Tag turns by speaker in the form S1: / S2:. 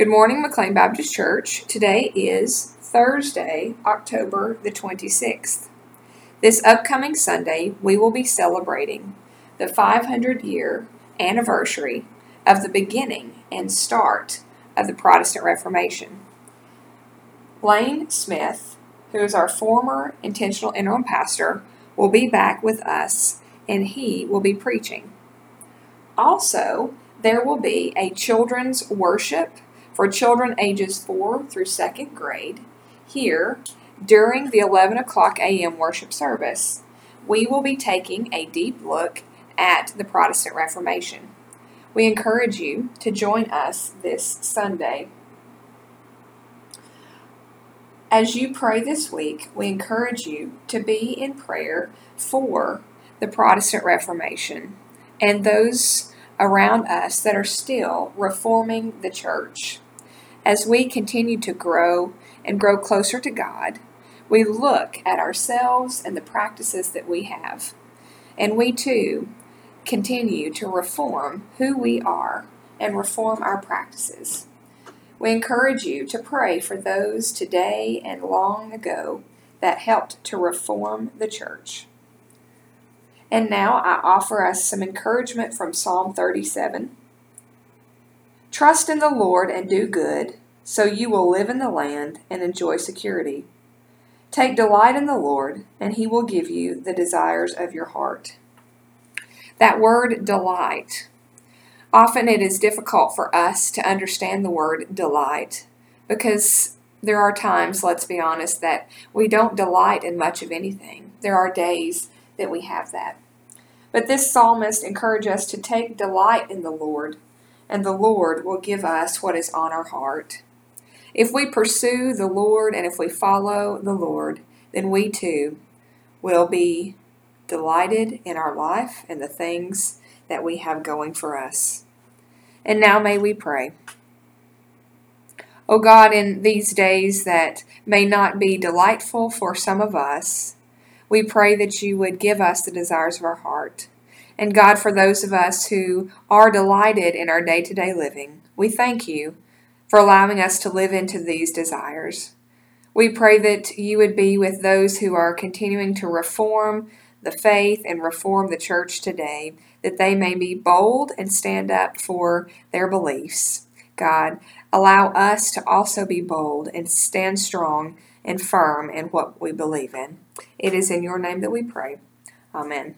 S1: Good morning, McLean Baptist Church. Today is Thursday, October the 26th. This upcoming Sunday, we will be celebrating the 500 year anniversary of the beginning and start of the Protestant Reformation. Lane Smith, who is our former intentional interim pastor, will be back with us and he will be preaching. Also, there will be a children's worship for children ages 4 through 2nd grade here during the 11 o'clock a.m. worship service. We will be taking a deep look at the Protestant Reformation. We encourage you to join us this Sunday. As you pray this week, we encourage you to be in prayer for the Protestant Reformation and those around us that are still reforming the church. As we continue to grow and grow closer to God, we look at ourselves and the practices that we have. And we too continue to reform who we are and reform our practices. We encourage you to pray for those today and long ago that helped to reform the church. And now I offer us some encouragement from Psalm 37. Trust in the Lord and do good, so you will live in the land and enjoy security. Take delight in the Lord, and he will give you the desires of your heart. That word delight. Often it is difficult for us to understand the word delight because there are times, let's be honest, that we don't delight in much of anything. There are days that we have that. But this psalmist encourages us to take delight in the Lord, and the Lord will give us what is on our heart. If we pursue the Lord and if we follow the Lord, then we too will be delighted in our life and the things that we have going for us. And now may we pray. O oh God, in these days that may not be delightful for some of us, we pray that you would give us the desires of our heart. And God, for those of us who are delighted in our day to day living, we thank you for allowing us to live into these desires. We pray that you would be with those who are continuing to reform the faith and reform the church today, that they may be bold and stand up for their beliefs. God, allow us to also be bold and stand strong and firm in what we believe in. It is in your name that we pray. Amen.